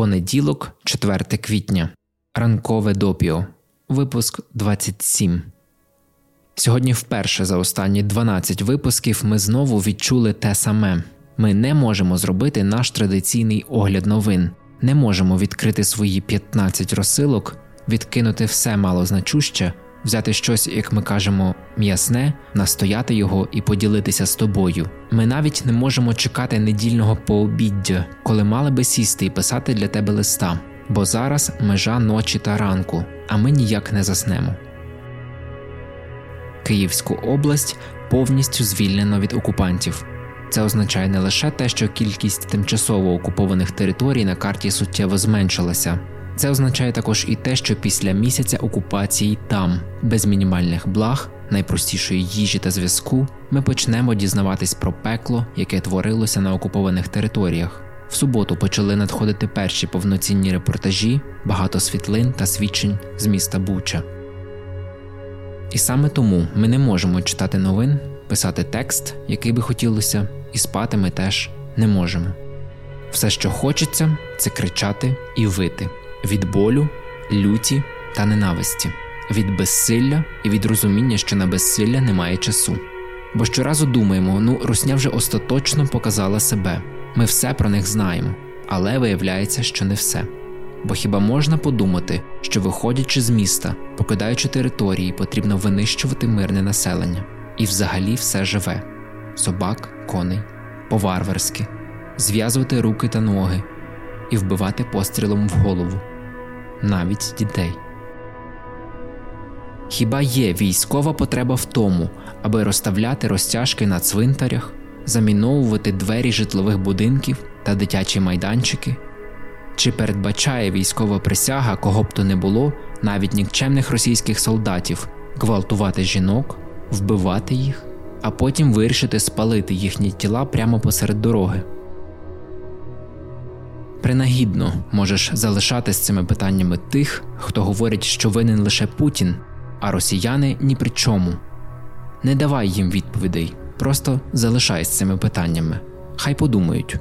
Понеділок, 4 квітня. Ранкове допіо. Випуск 27. Сьогодні вперше за останні 12 випусків ми знову відчули те саме. Ми не можемо зробити наш традиційний огляд новин, не можемо відкрити свої 15 розсилок, відкинути все малозначуще, взяти щось, як ми кажемо, м'ясне, настояти його і поділитися з тобою. Ми навіть не можемо чекати недільного пообіддя, коли мали би сісти і писати для тебе листа, бо зараз межа ночі та ранку, а ми ніяк не заснемо. Київську область повністю звільнено від окупантів. Це означає не лише те, що кількість тимчасово окупованих територій на карті суттєво зменшилася, це означає також і те, що після місяця окупації там, без мінімальних благ, найпростішої їжі та зв'язку, ми почнемо дізнаватись про пекло, яке творилося на окупованих територіях. В суботу почали надходити перші повноцінні репортажі, багато світлин та свідчень з міста Буча. І саме тому ми не можемо читати новин, писати текст, який би хотілося, і спати ми теж не можемо. Все, що хочеться, це кричати і вити від болю, люті та ненависті, від безсилля і від розуміння, що на безсилля немає часу. Бо щоразу думаємо, ну русня вже остаточно показала себе, ми все про них знаємо, але виявляється, що не все. Бо хіба можна подумати, що виходячи з міста, покидаючи території, потрібно винищувати мирне населення? І взагалі все живе. Собак, коней, по-варварськи, зв'язувати руки та ноги і вбивати пострілом в голову, навіть дітей. Хіба є військова потреба в тому, аби розставляти розтяжки на цвинтарях, заміновувати двері житлових будинків та дитячі майданчики? Чи передбачає військова присяга, кого б то не було, навіть нікчемних російських солдатів гвалтувати жінок, вбивати їх, а потім вирішити спалити їхні тіла прямо посеред дороги? Принагідно можеш залишати з цими питаннями тих, хто говорить, що винен лише Путін, а росіяни ні при чому. Не давай їм відповідей, просто залишай з цими питаннями, хай подумають.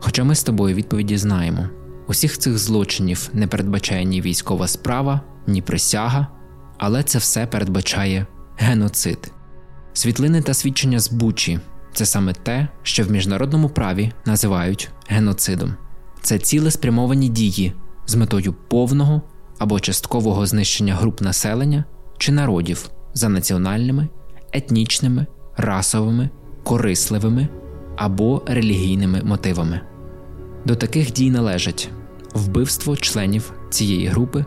Хоча ми з тобою відповіді знаємо усіх цих злочинів не передбачає ні військова справа, ні присяга, але це все передбачає геноцид. Світлини та свідчення з Бучі це саме те, що в міжнародному праві називають геноцидом це цілеспрямовані дії з метою повного або часткового знищення груп населення чи народів за національними, етнічними, расовими, корисливими або релігійними мотивами. До таких дій належать вбивство членів цієї групи,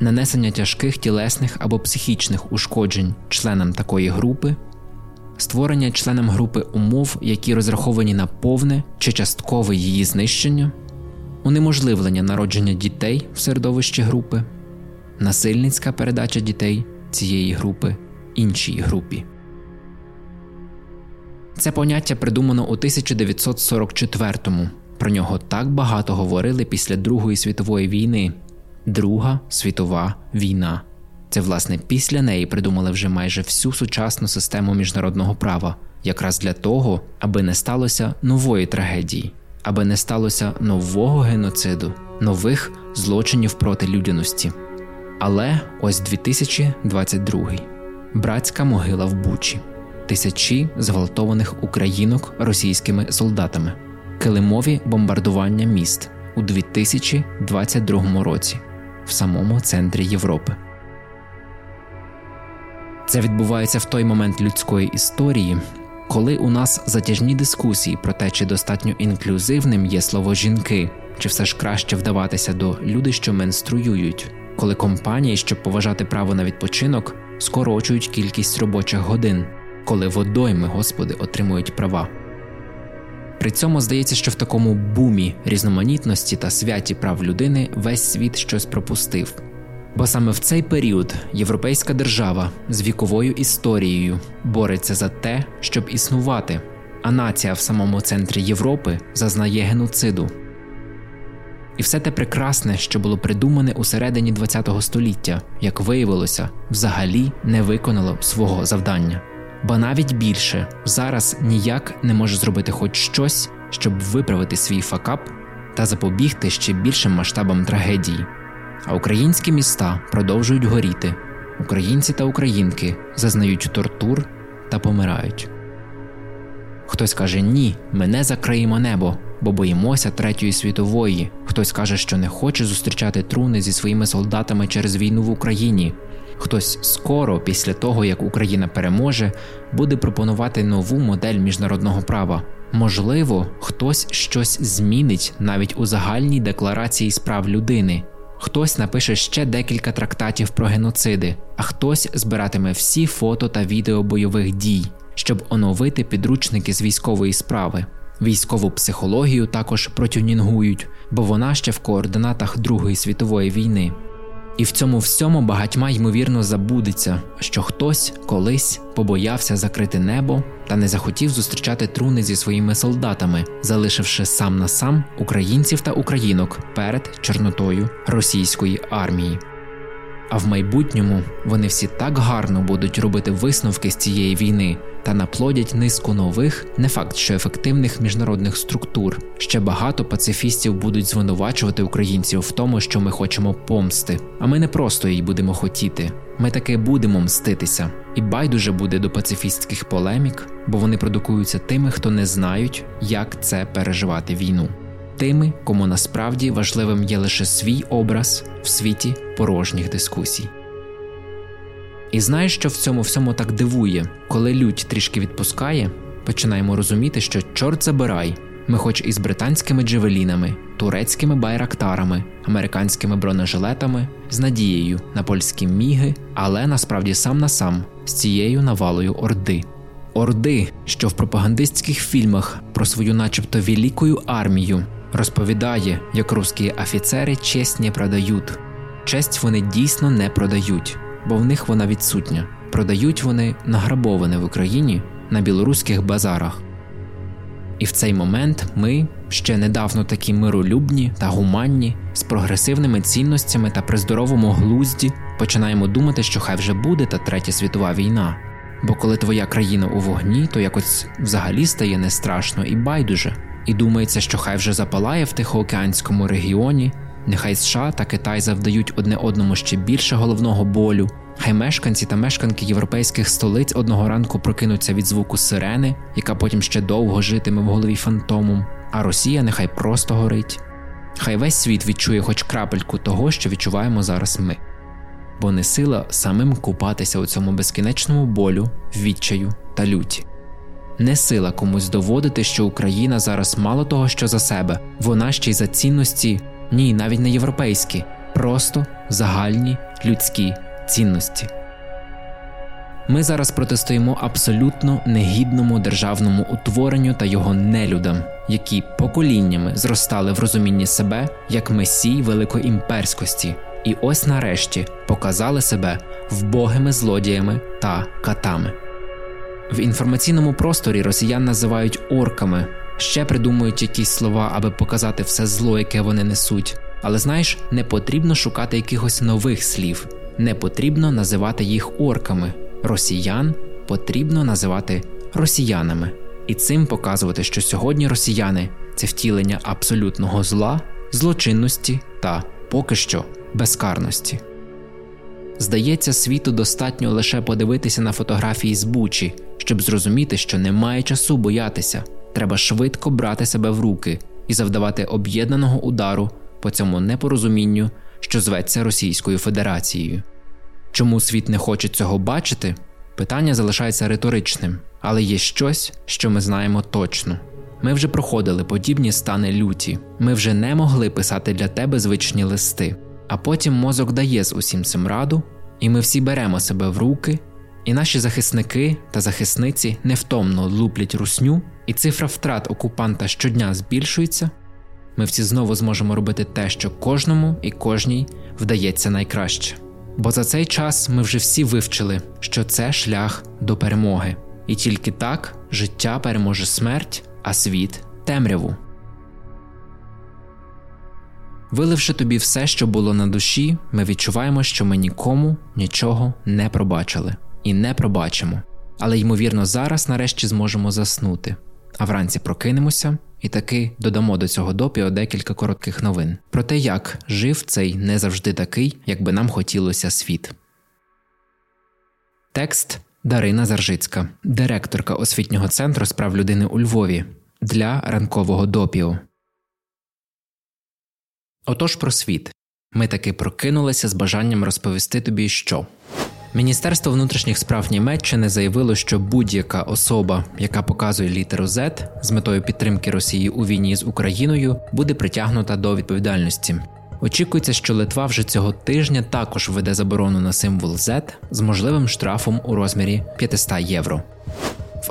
нанесення тяжких тілесних або психічних ушкоджень членам такої групи, створення членам групи умов, які розраховані на повне чи часткове її знищення унеможливлення народження дітей в середовищі групи, насильницька передача дітей цієї групи іншій групі. Це поняття придумано у 1944-му. Про нього так багато говорили після Другої світової війни. Друга світова війна. Це, власне, після неї придумали вже майже всю сучасну систему міжнародного права, якраз для того, аби не сталося нової трагедії аби не сталося нового геноциду, нових злочинів проти людяності. Але ось 2022 братська могила в Бучі, тисячі зґвалтованих українок російськими солдатами, килимові бомбардування міст у 2022 році в самому центрі Європи. Це відбувається в той момент людської історії, коли у нас затяжні дискусії про те, чи достатньо інклюзивним є слово жінки, чи все ж краще вдаватися до люди, що менструюють, коли компанії, щоб поважати право на відпочинок, скорочують кількість робочих годин, коли водойми, господи, отримують права. При цьому здається, що в такому бумі різноманітності та святі прав людини весь світ щось пропустив. Бо саме в цей період європейська держава з віковою історією бореться за те, щоб існувати, а нація в самому центрі Європи зазнає геноциду. І все те прекрасне, що було придумане у середині ХХ століття, як виявилося, взагалі не виконало свого завдання. Ба навіть більше зараз ніяк не може зробити хоч щось, щоб виправити свій факап та запобігти ще більшим масштабам трагедії. А українські міста продовжують горіти. Українці та українки зазнають тортур та помирають. Хтось каже ні, ми не закриємо небо, бо боїмося Третьої світової. Хтось каже, що не хоче зустрічати труни зі своїми солдатами через війну в Україні. Хтось скоро, після того як Україна переможе, буде пропонувати нову модель міжнародного права. Можливо, хтось щось змінить навіть у загальній декларації справ людини. Хтось напише ще декілька трактатів про геноциди, а хтось збиратиме всі фото та відео бойових дій, щоб оновити підручники з військової справи. Військову психологію також протюнінгують, бо вона ще в координатах Другої світової війни. І в цьому всьому багатьма ймовірно забудеться, що хтось колись побоявся закрити небо та не захотів зустрічати труни зі своїми солдатами, залишивши сам на сам українців та українок перед Чорнотою російської армії. А в майбутньому вони всі так гарно будуть робити висновки з цієї війни та наплодять низку нових, не факт, що ефективних міжнародних структур. Ще багато пацифістів будуть звинувачувати українців в тому, що ми хочемо помсти. А ми не просто її будемо хотіти. Ми таки будемо мститися. І байдуже буде до пацифістських полемік, бо вони продукуються тими, хто не знають, як це переживати війну. Тими, кому насправді важливим є лише свій образ в світі порожніх дискусій. І знаєш, що в цьому всьому так дивує, коли лють трішки відпускає, починаємо розуміти, що чорт забирай, ми, хоч і з британськими джевелінами, турецькими байрактарами, американськими бронежилетами, з надією на польські міги, але насправді сам на сам з цією навалою орди. Орди, що в пропагандистських фільмах про свою, начебто, великою армію розповідає, як русські офіцери честь не продають. Честь вони дійсно не продають бо в них вона відсутня. Продають вони награбоване в Україні на білоруських базарах. І в цей момент ми, ще недавно такі миролюбні та гуманні, з прогресивними цінностями та при здоровому глузді, починаємо думати, що хай вже буде та третя світова війна. Бо коли твоя країна у вогні, то якось взагалі стає не страшно і байдуже, і думається, що хай вже запалає в Тихоокеанському регіоні, Нехай США та Китай завдають одне одному ще більше головного болю. Хай мешканці та мешканки європейських столиць одного ранку прокинуться від звуку сирени, яка потім ще довго житиме в голові фантомом, а Росія нехай просто горить. Хай весь світ відчує хоч крапельку того, що відчуваємо зараз ми, бо не сила самим купатися у цьому безкінечному болю, відчаю та люті. Не сила комусь доводити, що Україна зараз мало того, що за себе, вона ще й за цінності ні, навіть не європейські, просто загальні людські цінності. Ми зараз протистоїмо абсолютно негідному державному утворенню та його нелюдам, які поколіннями зростали в розумінні себе як месій великоімперськості, і ось нарешті показали себе вбогими злодіями та катами. В інформаційному просторі росіян називають орками, ще придумують якісь слова, аби показати все зло, яке вони несуть. Але знаєш, не потрібно шукати якихось нових слів, не потрібно називати їх орками. Росіян потрібно називати росіянами, і цим показувати, що сьогодні росіяни це втілення абсолютного зла, злочинності та поки що безкарності. Здається, світу достатньо лише подивитися на фотографії з Бучі, щоб зрозуміти, що немає часу боятися. Треба швидко брати себе в руки і завдавати об'єднаного удару по цьому непорозумінню, що зветься Російською Федерацією. Чому світ не хоче цього бачити? Питання залишається риторичним, але є щось, що ми знаємо точно. Ми вже проходили подібні стани люті, ми вже не могли писати для тебе звичні листи, а потім мозок дає з усім цим раду, і ми всі беремо себе в руки, і наші захисники та захисниці невтомно луплять русню і цифра втрат окупанта щодня збільшується, ми всі знову зможемо робити те, що кожному і кожній вдається найкраще. Бо за цей час ми вже всі вивчили, що це шлях до перемоги, і тільки так життя переможе смерть, а світ темряву. Виливши тобі все, що було на душі, ми відчуваємо, що ми нікому нічого не пробачили і не пробачимо. Але ймовірно, зараз нарешті зможемо заснути а вранці прокинемося І таки додамо до цього допіо декілька коротких новин про те, як жив цей не завжди такий, як би нам хотілося світ. Текст Дарина Заржицька, директорка освітнього центру справ людини у Львові для ранкового допіо. Отож про світ. Ми таки прокинулися з бажанням розповісти тобі, що Міністерство внутрішніх справ Німеччини заявило, що будь-яка особа, яка показує літеру Z з метою підтримки Росії у війні з Україною, буде притягнута до відповідальності. Очікується, що Литва вже цього тижня також введе заборону на символ Z з можливим штрафом у розмірі 500 євро.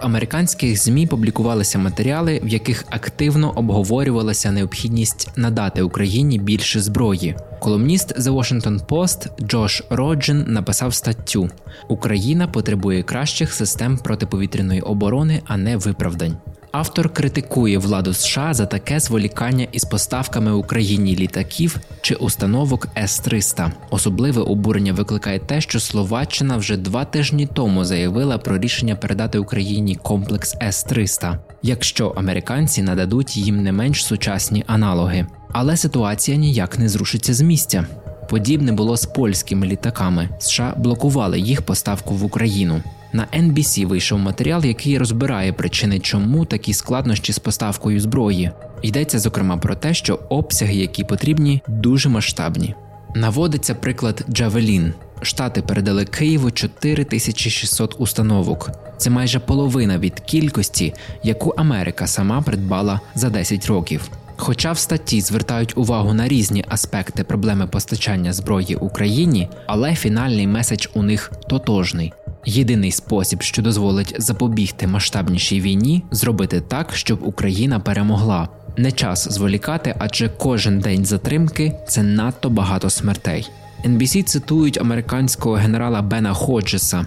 Американських змі публікувалися матеріали, в яких активно обговорювалася необхідність надати Україні більше зброї. Колумніст The Washington Post Джош Роджен написав статтю: Україна потребує кращих систем протиповітряної оборони, а не виправдань. Автор критикує владу США за таке зволікання із поставками Україні літаків чи установок С-300. Особливе обурення викликає те, що Словаччина вже два тижні тому заявила про рішення передати Україні комплекс С-300, якщо американці нададуть їм не менш сучасні аналоги. Але ситуація ніяк не зрушиться з місця. Подібне було з польськими літаками. США блокували їх поставку в Україну. На NBC вийшов матеріал, який розбирає причини, чому такі складнощі з поставкою зброї. Йдеться зокрема про те, що обсяги, які потрібні, дуже масштабні. Наводиться приклад Джавелін. Штати передали Києву 4600 установок. Це майже половина від кількості, яку Америка сама придбала за 10 років. Хоча в статті звертають увагу на різні аспекти проблеми постачання зброї Україні, але фінальний меседж у них тотожний. Єдиний спосіб, що дозволить запобігти масштабнішій війні, зробити так, щоб Україна перемогла. Не час зволікати, адже кожен день затримки це надто багато смертей. NBC цитують американського генерала Бена Ходжеса: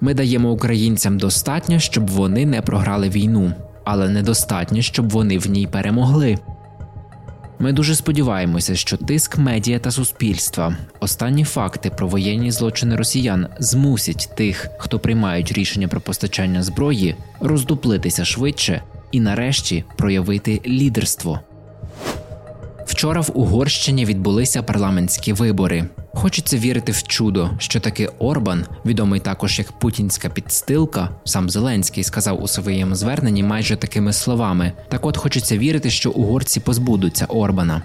ми даємо українцям достатньо, щоб вони не програли війну, але недостатньо, щоб вони в ній перемогли. Ми дуже сподіваємося, що тиск медіа та суспільства, останні факти про воєнні злочини росіян змусять тих, хто приймають рішення про постачання зброї, роздуплитися швидше і, нарешті, проявити лідерство. Вчора в Угорщині відбулися парламентські вибори. Хочеться вірити в чудо, що таки Орбан, відомий також як путінська підстилка, сам Зеленський сказав у своєму зверненні майже такими словами. Так от хочеться вірити, що угорці позбудуться Орбана.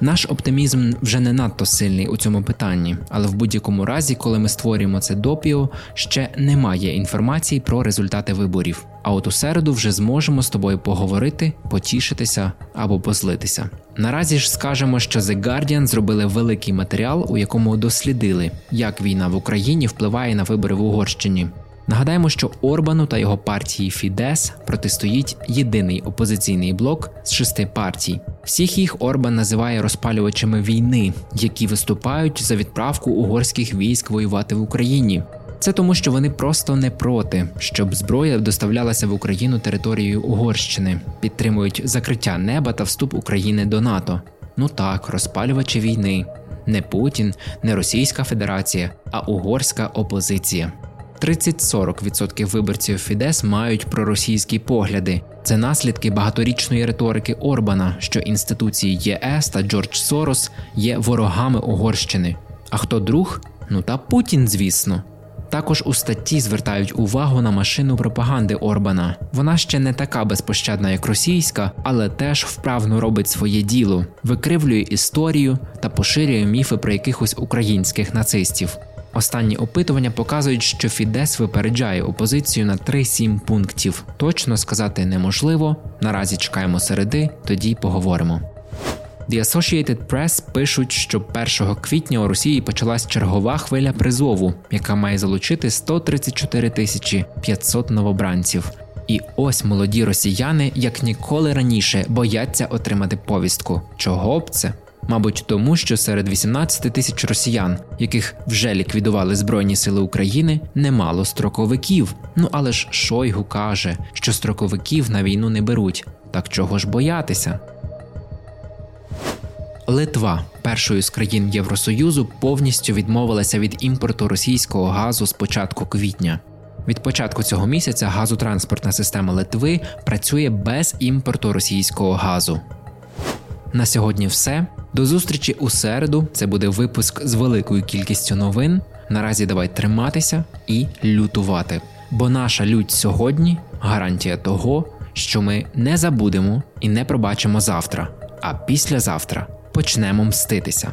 Наш оптимізм вже не надто сильний у цьому питанні, але в будь-якому разі, коли ми створюємо це допіо, ще немає інформації про результати виборів. А от у середу вже зможемо з тобою поговорити, потішитися або позлитися. Наразі ж скажемо, що The Guardian зробили великий матеріал, у якому дослідили, як війна в Україні впливає на вибори в Угорщині. Нагадаємо, що Орбану та його партії Фідес протистоїть єдиний опозиційний блок з шести партій. Всіх їх Орбан називає розпалювачами війни, які виступають за відправку угорських військ воювати в Україні. Це тому, що вони просто не проти, щоб зброя доставлялася в Україну територією Угорщини, підтримують закриття неба та вступ України до НАТО. Ну так, розпалювачі війни, не Путін, не Російська Федерація, а угорська опозиція. 30-40% виборців Фідес мають проросійські погляди. Це наслідки багаторічної риторики Орбана, що інституції ЄС та Джордж Сорос є ворогами Угорщини. А хто друг? Ну та Путін, звісно. Також у статті звертають увагу на машину пропаганди Орбана. Вона ще не така безпощадна, як російська, але теж вправно робить своє діло, викривлює історію та поширює міфи про якихось українських нацистів. Останні опитування показують, що Фідес випереджає опозицію на 3-7 пунктів. Точно сказати неможливо. Наразі чекаємо середи, тоді поговоримо. The Associated Press пишуть, що 1 квітня у Росії почалась чергова хвиля призову, яка має залучити 134 тисячі 500 новобранців. І ось молоді росіяни, як ніколи раніше, бояться отримати повістку. Чого б це? Мабуть, тому що серед 18 тисяч росіян, яких вже ліквідували Збройні Сили України, немало строковиків. Ну але ж Шойгу каже, що строковиків на війну не беруть. Так чого ж боятися? Литва, першою з країн Євросоюзу, повністю відмовилася від імпорту російського газу з початку квітня. Від початку цього місяця газотранспортна система Литви працює без імпорту російського газу. На сьогодні все. До зустрічі у середу. Це буде випуск з великою кількістю новин. Наразі давай триматися і лютувати. Бо наша лють сьогодні гарантія того, що ми не забудемо і не пробачимо завтра, а післязавтра почнемо мститися.